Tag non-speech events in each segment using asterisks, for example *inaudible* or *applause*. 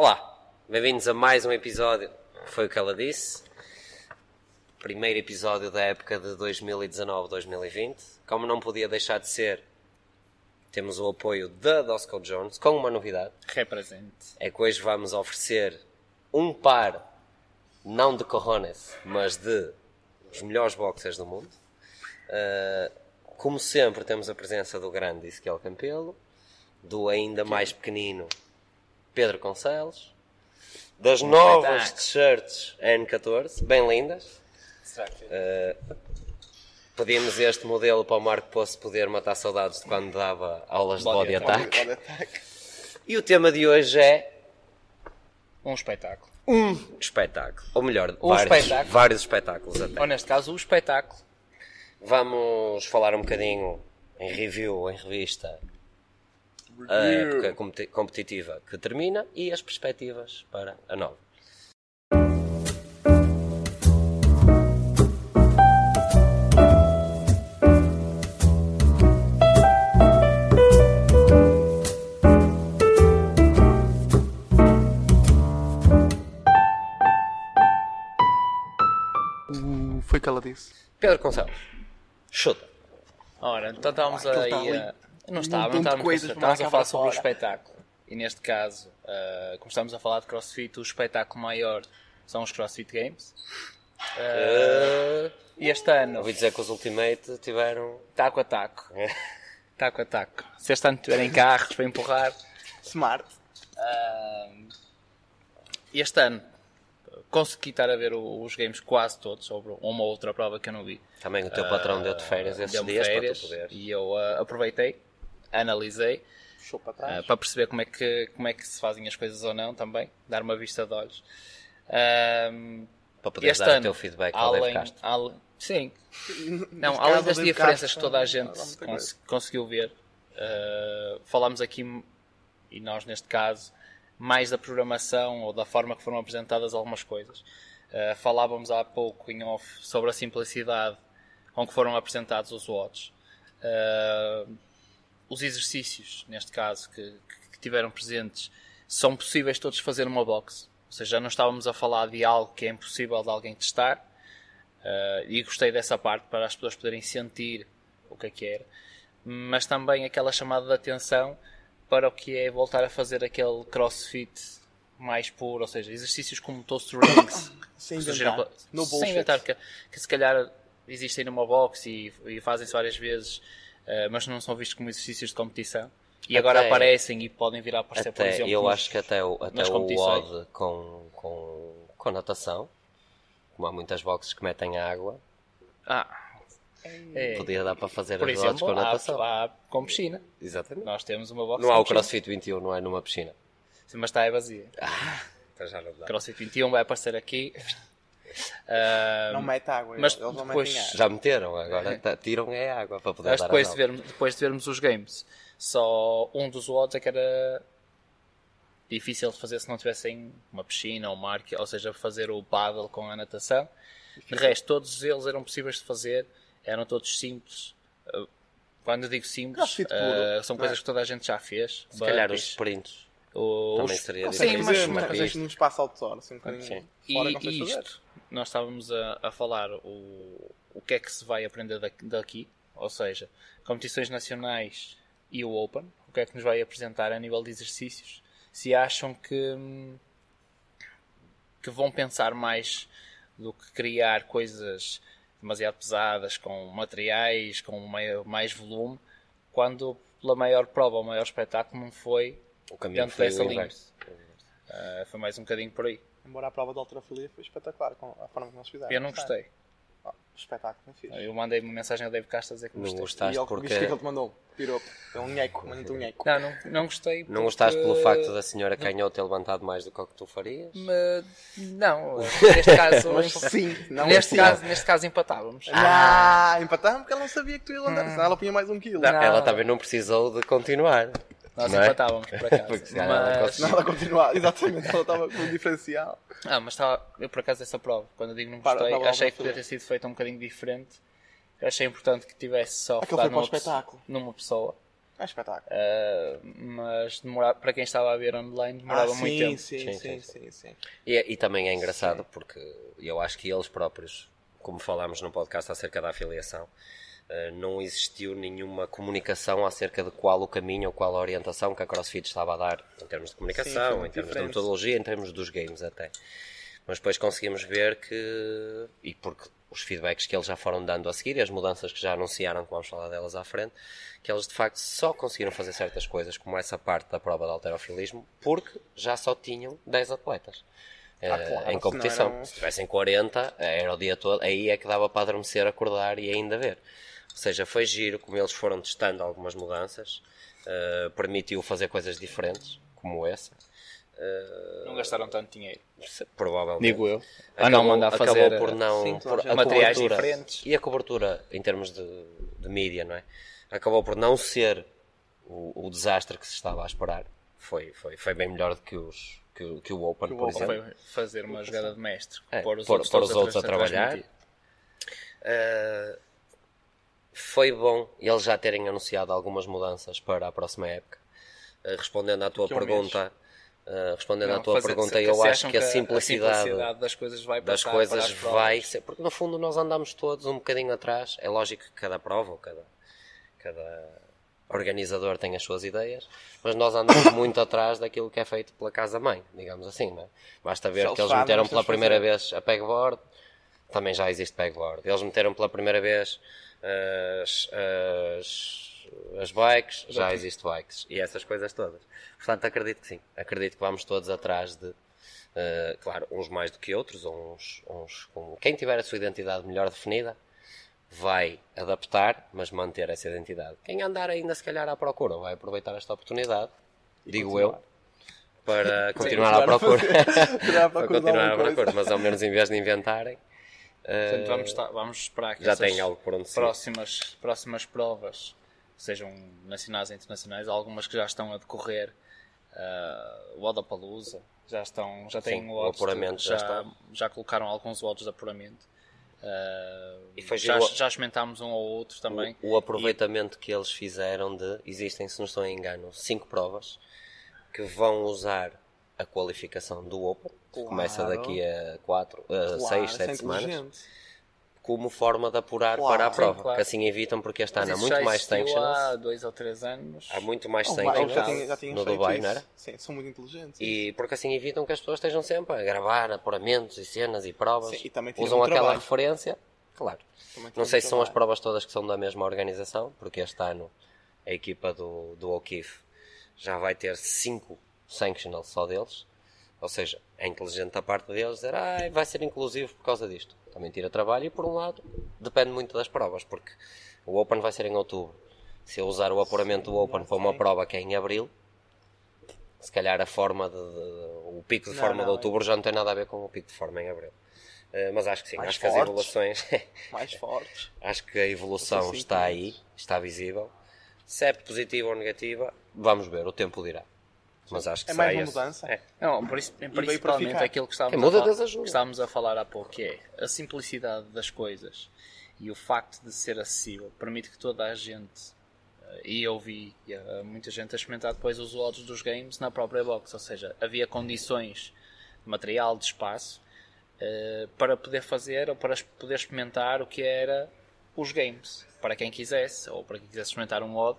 Olá, bem-vindos a mais um episódio. Foi o que ela disse. Primeiro episódio da época de 2019-2020. Como não podia deixar de ser, temos o apoio da Dosco Jones com uma novidade. Represente. É que hoje vamos oferecer um par, não de cojones, mas de os melhores boxers do mundo. Uh, como sempre, temos a presença do grande Ezequiel Campelo, do ainda mais pequenino Pedro Concelos, das novas t-shirts N14, bem lindas. Uh, pedimos este modelo para o Marco Poço poder matar saudades de quando dava aulas Body de body attack. attack. E o tema de hoje é Um espetáculo. um espetáculo. Ou melhor, Um vários, espetáculo. vários espetáculos até. Ou neste caso, o espetáculo. Vamos falar um bocadinho em review, em revista, a época competi- competitiva que termina e as perspectivas para a nova. O- Foi o que ela disse. Pedro Concelos, chuta. Ora, então estávamos aí. ali. a- Não estava, não estávamos, coisas estávamos a falar sobre o espetáculo. E neste caso, ah, como estamos a falar de crossfit, o espetáculo maior são os CrossFit Games. Uh, E este ano, ouvi dizer que os Ultimate tiveram. taco a taco. Taco a taco. Se este ano tiverem carros para empurrar, Smart. Ah, este ano consegui estar a ver o- os games quase todos, sobre uma ou outra prova que eu não vi. Também o teu patrão deu-te férias esses dias férias para tu poderes. e eu ah, aproveitei, analisei para trás. para perceber como é, que, como é que se fazem as coisas ou não também, dar uma vista de olhos. Ahm, Para poderes este dar ano, o teu feedback ao Dave além, Castro. ale- sim, não, além das diferenças Castro que toda a gente cons- conseguiu ver, ah, falámos aqui, e nós neste caso, mais da programação ou da forma que foram apresentadas algumas coisas. Ah, falávamos há pouco em off sobre a simplicidade com que foram apresentados os watts. Ah, os exercícios, neste caso, que, que tiveram presentes, são possíveis todos fazer numa box. Ou seja, já não estávamos a falar de algo que é impossível de alguém testar. Uh, e gostei dessa parte para as pessoas poderem sentir o que é que era. Mas também aquela chamada de atenção para o que é voltar a fazer aquele crossfit mais puro, ou seja, exercícios como toast to rings, *coughs* Sem inventar. No sem inventar que, que se calhar existem numa box e, e fazem-se várias vezes, mas não são vistos como exercícios de competição. E agora Até- aparecem e podem vir a aparecer, por exemplo, eu nos- acho que até o, até nas o. WOD com, com, com natação, como há muitas boxes que metem água, Ah, é, podia dar para fazer por as exemplo, com há, natação. há com piscina. Exatamente. Nós temos uma box Não há o piscina. CrossFit 21, não é numa piscina. Sim, mas está aí vazia. Então já não dá. CrossFit 21 vai aparecer aqui. Não mete água. mas eles não depois- metem água. Já meteram, agora tá- tiram é água para poder mas dar depois de, vermos, depois de vermos os games, só um dos odds é que era difícil de fazer se não tivessem uma piscina ou um mar, ou seja, fazer o paddle com a natação. De resto, todos eles eram possíveis de fazer, eram todos simples. Ah, Quando eu digo simples, ah, são não coisas é? que toda a gente já fez. Se calhar os sprints. os- também seria Sim, difícil. mas, fazer, mas- mas fazeres num espaço outdoor, assim um bocadinho Sim. fora e, e isto, nós estávamos a, a falar o, o que é que se vai aprender daqui, ou seja, competições nacionais e o Open, o que é que nos vai apresentar a nível de exercícios, se acham que, que vão pensar mais do que criar coisas demasiado pesadas, com materiais, com mai- mais volume, quando pela maior prova ou maior espetáculo não foi, O caminho Dentro foi dessa o linha. ah, foi mais um bocadinho por aí. Embora a prova de ultrafilia foi espetacular com a forma que nós fizemos. Eu não gostei. Ah, espetáculo, não fiz. Eu mandei uma mensagem ao David Castro a dizer que Não gostei. E gostaste ele, porque. viste que é que ele te mandou? Tirou. É um nheco, manda-te um nheco. Não, não, não gostei. Não gostaste porque- pelo facto da senhora canhota ter levantado mais do que o que tu farias? Mas, não, neste caso. Mas sim, não neste, sim. caso neste caso empatávamos. Ah, empatamos porque ela não sabia que tu ia levantar, senão ela punha mais um quilo. Não, Não. ela também não precisou de continuar. Nós não é? empatávamos, por acaso. *laughs* Porque se calhar ela mas, ela continuava, exatamente, ela estava com um diferencial. ah, mas estava, eu por acaso dessa prova, quando eu digo não Para, gostei, estava achei que podia ter sido feita um bocadinho diferente. Eu achei importante que tivesse só Aquilo foi focado para o espetáculo. numa pessoa. É espetáculo. Uh, mas demora, para quem estava a ver online demorava Ah, muito sim, tempo. sim, Sim, sim, sim, sim, sim. E, e também é engraçado porque eu acho que eles próprios, como falámos no podcast acerca da afiliação, não existiu nenhuma comunicação acerca de qual o caminho ou qual a orientação que a CrossFit estava a dar em termos de Sim, comunicação, foi em termos de diferente. metodologia, em termos dos games até. Mas depois conseguimos ver que, e porque os feedbacks que eles já foram dando a seguir e as mudanças que já anunciaram, que vamos falar delas à frente, que eles de facto só conseguiram fazer certas coisas, como essa parte da prova de alterofilismo, porque já só tinham 10 atletas. eh, claro, em competição. eram- Se tivessem 40, era o dia todo, aí é que dava para adormecer, acordar e ainda ver. Ou seja, foi giro como eles foram testando algumas mudanças, eh, permitiu fazer coisas diferentes, como essa. Eh, Não gastaram tanto dinheiro. provavelmente. Digo eu. A Acabou, não mandar fazer acabou por não sim, por a a materiais diferentes. e a cobertura em termos de, de mídia não é acabou por não ser o, o desastre que se estava a esperar foi foi foi bem melhor do que os que, o- que o Open Que o por Open. exemplo Foi fazer uma jogada de mestre. É, pôr os pôr- outros, os outros a trabalhar. transmitir. Uh, foi bom eles já terem anunciado algumas mudanças para a próxima época. Uh, respondendo à tua Que é um pergunta, uh, respondendo à Não, tua fazer- pergunta, eu acho que a simplicidade, das coisas vai das coisas vai ser, porque no fundo nós andamos todos um bocadinho atrás. É lógico que cada prova ou cada, cada organizador tem as suas ideias, mas nós andamos *coughs* muito atrás daquilo que é feito pela casa-mãe, digamos assim, é? Basta ver que eles meteram pela primeira fazer. vez a pegboard, também já existe pegboard. Eles meteram pela primeira vez as, as, as bikes, já existe bikes. E essas coisas todas. Portanto, acredito que sim. Acredito que vamos todos atrás de, eh, claro, uns mais do que outros, uns, uns com... Quem tiver a sua identidade melhor definida vai adaptar, mas manter essa identidade. Quem andar ainda se calhar à procura vai aproveitar esta oportunidade, digo eu, para *laughs* *laughs* continuar à procura. Continuar para continuar à procura, mas ao menos em vez de inventarem, Portanto, vamos, estar- vamos esperar que já tem algo por onde próximas, próximas provas, sejam nacionais e internacionais, algumas que já estão a decorrer, uh, o Odapalooza, já estão, já têm Sim, o o apuramento já já, já colocaram alguns odds de apuramento. Uh, E foi já, giro- já experimentámos um ou outro também. O, o aproveitamento que eles fizeram de existem, se não estou em engano, cinco provas que vão usar a qualificação do Open, que começa Claro. daqui a quatro, a Claro, seis, isso é sete semanas, inteligente. como forma de apurar Claro. para a Sim, prova, claro. que assim evitam porque este ano há muito já mais sanctions, há dois ou três anos. há muito mais Oh, sanctions já tinha, já tinha no Dubai, isso. não era? Sim, são muito inteligentes. E porque assim evitam que as pessoas estejam sempre a gravar apuramentos e cenas e provas. Sim, e Usam um aquela trabalho. referência, claro. Não sei se são as trabalho. provas todas que são da mesma organização, porque este ano a equipa do, do O'Keefe já vai ter 5 sanctionals só deles. Ou seja, é inteligente da parte deles dizer ah, vai ser inclusivo por causa disto. Também tira trabalho e por um lado depende muito das provas, porque o Open vai ser em outubro. Se eu usar o apuramento do Open para uma prova que é em abril, se calhar a forma de, de- o pico de Não, forma de não, outubro já não tem nada a ver com o pico de forma em abril. Eh, mas acho que sim, Mais acho que as fortes. evoluções *laughs* Mais fortes. Acho que a evolução está aí, está visível. Se é positiva ou negativa, vamos ver, o tempo dirá. Mas acho que É mais uma esse. mudança. É. Não, por isso- para principalmente ficar. aquilo que estávamos, muda, a falar, que estávamos a falar há pouco, que é a simplicidade das coisas e o facto de ser acessível permite que toda a gente, eh, e eu vi eh, muita gente a experimentar depois os odds dos games na própria box, ou seja, havia condições de material, de espaço, eh, para poder fazer ou para poder experimentar o que era os games, para quem quisesse, ou para quem quisesse experimentar um Uh,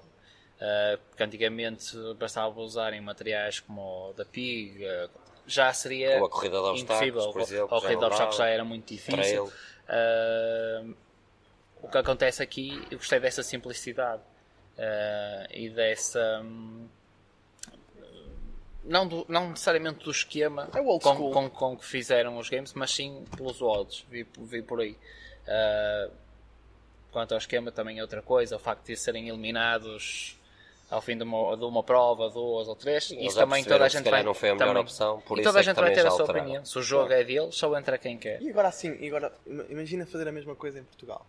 porque antigamente bastava usarem materiais como o da PIG, uh, já seria Ou a corrida de impossível. por exemplo, a já corrida de obstáculos já era muito difícil. Uh, o que acontece aqui, eu gostei dessa simplicidade uh, e dessa. hum, não, do- não necessariamente do esquema É com, com, com que fizeram os games, mas sim pelos odds. Vi, vi por aí. Uh, quanto ao esquema, também é outra coisa. O facto de serem eliminados ao fim de uma, de uma prova, duas ou três. Eles Isso também toda a gente vai. não foi a melhor também. opção, por e toda é a que gente vai ter a sua alteraram. opinião. Se o jogo é deles, só entra quem quer. E agora assim, e agora ima- imagina fazer a mesma coisa em Portugal.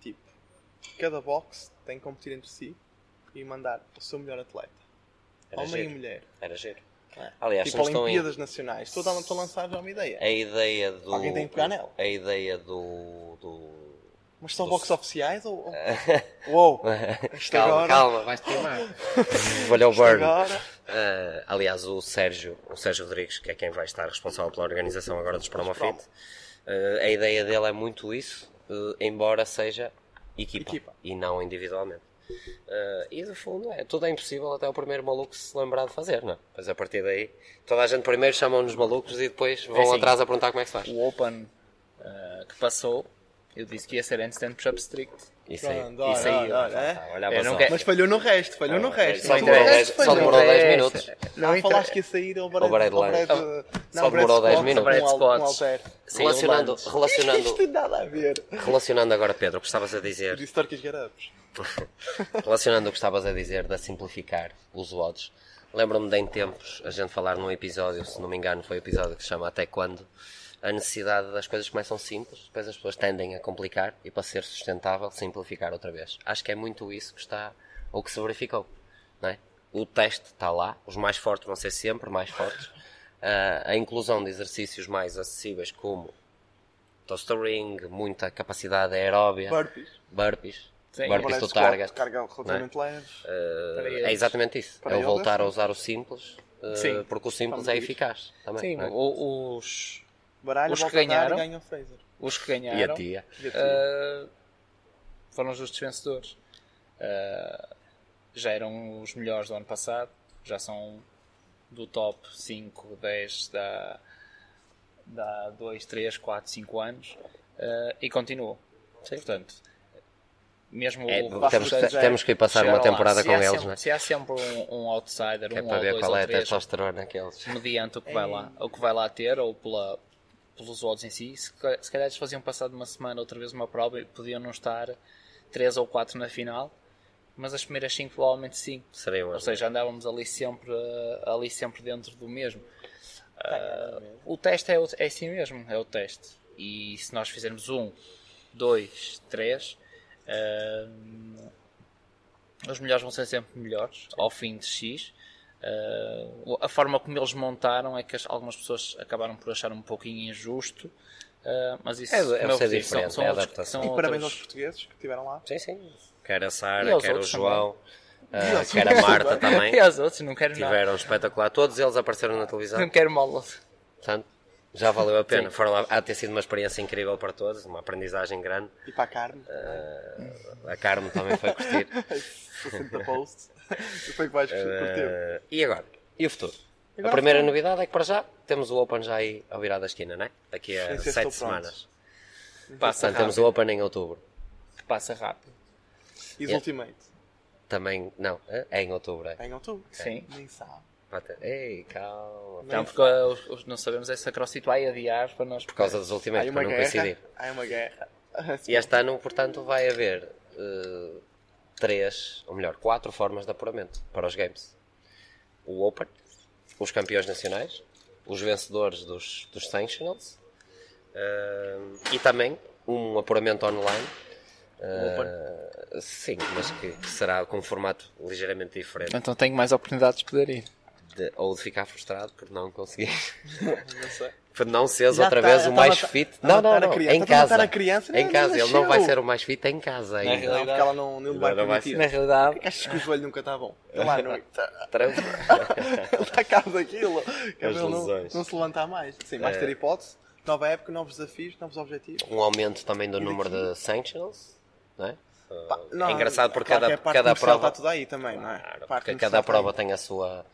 Tipo, cada box tem que competir entre si e mandar o seu melhor atleta. Era Homem e giro. mulher. Era giro. É. Aliás, tipo em- Olimpíadas Nacionais. Estou a, estou a lançar já uma ideia. A ideia do. Alguém tem que pegar nela. A ideia do. do Mas são box oficiais ou. ou- Uou! *laughs* Calma, agora. calma, vais queimar. Olha o burn. agora. Uh, aliás, o Sérgio, o Sérgio Rodrigues, que é quem vai estar responsável pela organização agora dos Promofit, uh, a ideia dele é muito isso, uh, embora seja equipa, Equipa. e não individualmente. E no fundo, é, tudo é impossível até o primeiro maluco se lembrar de fazer, não é? Pois a partir daí, toda a gente primeiro chamam-nos malucos e depois vão assim, atrás a perguntar como é que se faz. O Open que passou, eu disse que ia ser handstand push-up strict. Isso aí. Pronto, Isso aí, olha, olha, é? Olha a Eu não quero- Mas falhou no resto, falhou no resto. Só demorou o resto 10 só falhou. demorou 10 É, minutos. Não, Não falaste inter- que ia sair ao Ao Brad Line. Só não, demorou 10 Squats, minutos. Um al- Squats. Um. Sim, Relacionando, o relacionando, *laughs* Isto não tem nada a ver. relacionando agora, Pedro, o que estavas a dizer disse Turkish Get Ups. Relacionando o que estavas a dizer da simplificar os odds, lembro-me de em tempos a gente falar num episódio, se não me engano, foi o episódio que se chama Até Quando, a necessidade das coisas começam simples, depois as pessoas tendem a complicar e para ser sustentável, simplificar outra vez. Acho que é muito isso que está, ou que se verificou. Não é? O teste está lá, os mais fortes vão ser sempre mais fortes. Ah, a inclusão de exercícios mais acessíveis como toaster ring, muita capacidade aeróbia, Burpees. burpees, Sim. burpees do target. Carga relativamente leve. Para É exatamente isso. Para é o voltar é a usar o simples, uh, Sim. porque o simples é eficaz também. Sim, é? o- os, Baralho, Os que a ganharam. ganha o Fraser. os que ganharam E a tia? E a tia? eh, foram os justos vencedores. Eh, já eram os melhores do ano passado, já são do top 5, 10 da, da 2, 3, 4, 5 anos eh, e continuam. Portanto, mesmo É, o temos, já- temos que ir passar uma temporada com eles, sempre, não é? Se há sempre um, um outsider, Que é um para ou ver dois qual ou é a três, testosterona aqueles. mediante o que vai lá, o que vai lá ter, ou pela, pelos odds em si, se, ca- se calhar eles faziam passado uma semana outra vez uma prova e podiam não estar 3 ou 4 na final, mas as primeiras 5 provavelmente sim. Seriam Ou seja, andávamos ali sempre, ali sempre dentro do mesmo. Ah, o teste é, é assim mesmo, é o teste. E se nós fizermos um, dois, três, ah, os melhores vão ser sempre melhores ao fim de X. Ah, a forma como eles montaram é que as- algumas pessoas acabaram por achar um pouquinho injusto. ah, mas isso É, como eu ser vos disse, diferente, é outros- adaptação. são E parabéns aos portugueses que estiveram lá. Sim, sim. Quer a Sara, quer o João, E uh, quer a Marta também. também. *laughs* E aos outros, não quero nada. Tiveram espetacular. Todos eles apareceram na televisão. Não quero mal. Portanto, já valeu a pena. Sim. Foram lá, há de ter sido uma experiência incrível para todos, uma aprendizagem grande. E para a Carme. Uh, a Carmo também foi curtir. *laughs* 60 posts. E *laughs* foi que vais curtir. Uh, e agora? E o futuro? Agora a primeira o futuro. novidade é que para já temos o Open já aí ao virar da esquina, não é? Daqui a se sete pronto. semanas. Passa Portanto, temos o. Open em outubro. Passa rápido. E os Yeah. Ultimate. Também, não, é em outubro. É. É em outubro. Sim. Nem sabe. Ei, calma. Não, porque uh, os- os- não sabemos é se a CrossFit vai adiar para nós. Por causa dos Ultimate, para não guerra. coincidir. Há uma guerra. E este ano, portanto, vai haver eh, três, ou melhor, quatro formas de apuramento para os games. O Open, os campeões nacionais, os vencedores dos, dos Sanctionals eh, e também um apuramento online. eh, sim, mas que, que será com um formato ligeiramente diferente. Então tenho mais oportunidades de poder ir. De- ou de ficar frustrado por não conseguir, *laughs* Não sei. Por não seres Já outra tá- vez o tá mais matar- fit. Não, não, não, criança. em Tá casa. criança, Em casa, ele não vai nasceu. ser o mais fit em casa ainda. Não, porque ela não, não vai Não vai. Na realidade, Achas que o joelho nunca está bom? Está lá, *laughs* *laughs* não. Trampo. Ele está a cabo daquilo. É para não, não se levantar mais. Sim, vais É. ter hipótese. Nova época, novos desafios, novos objetivos. um aumento também do número de sanctionals, não é? Pá, não, é engraçado porque claro cada, cada prova, Está tudo aí também, não é? Claro, A parte porque cada está prova tem a sua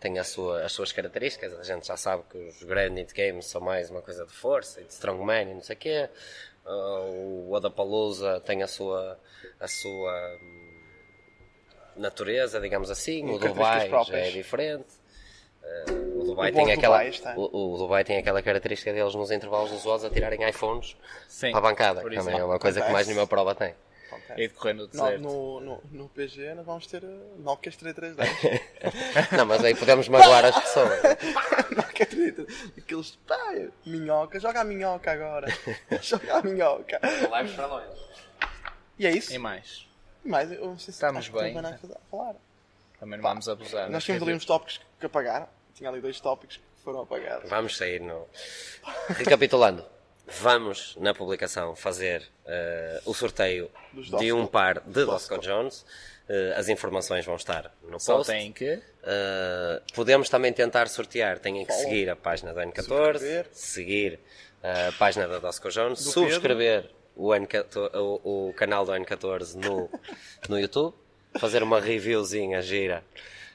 tem a sua, as suas características. A gente já sabe que os Granite Games são mais uma coisa de força e de strongman e não sei o quê. Uh, o Odapalooza tem a sua a sua hum, natureza, digamos assim. O Dubai é diferente. Uh, o Dubai O tem aquela Dubai o, o Dubai tem aquela característica deles nos intervalos dos odds a tirarem iPhones sim. para a bancada, também é uma coisa que mais nenhuma prova tem. Acontece. E de correr no No, deserto. no, no, no PG nós vamos ter Nokia 3310. *laughs* Não, mas aí podemos magoar as pessoas. *laughs* Nokia 3310. Aqueles, pá, minhoca, joga a minhoca agora. *laughs* joga a minhoca. Lives para longe. E é isso. E mais. Mas eu não sei se Estamos não bem, vai nada a falar. Também não vamos abusar. Nós tínhamos ali uns tópicos que apagaram. Tinha ali dois tópicos que foram apagados. Vamos sair no. Recapitulando. Vamos na publicação fazer uh, o sorteio Dos de Dosco. um par de Dosco. Jones. Uh, as informações vão estar no Só post. tem que. Uh, podemos também tentar sortear. Têm que Follow. seguir a página do N14, Subscrever. seguir a página da Dosco Jones, Do subscrever o, N14 o, o canal do N14 no, no YouTube, fazer uma reviewzinha gira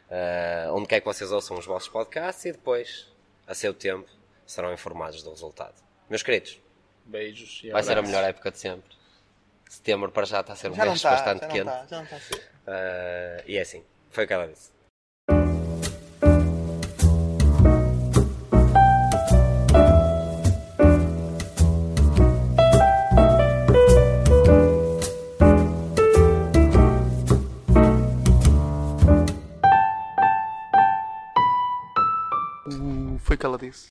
uh, onde quer que vocês ouçam os vossos podcasts e depois, a seu tempo, serão informados do resultado. Meus queridos, Beijos. e vai ser a melhor época de sempre. Setembro para já está a ser um Já mês está, bastante já não quente. está, já não está a ser. Uh, e é assim, foi o que ela disse.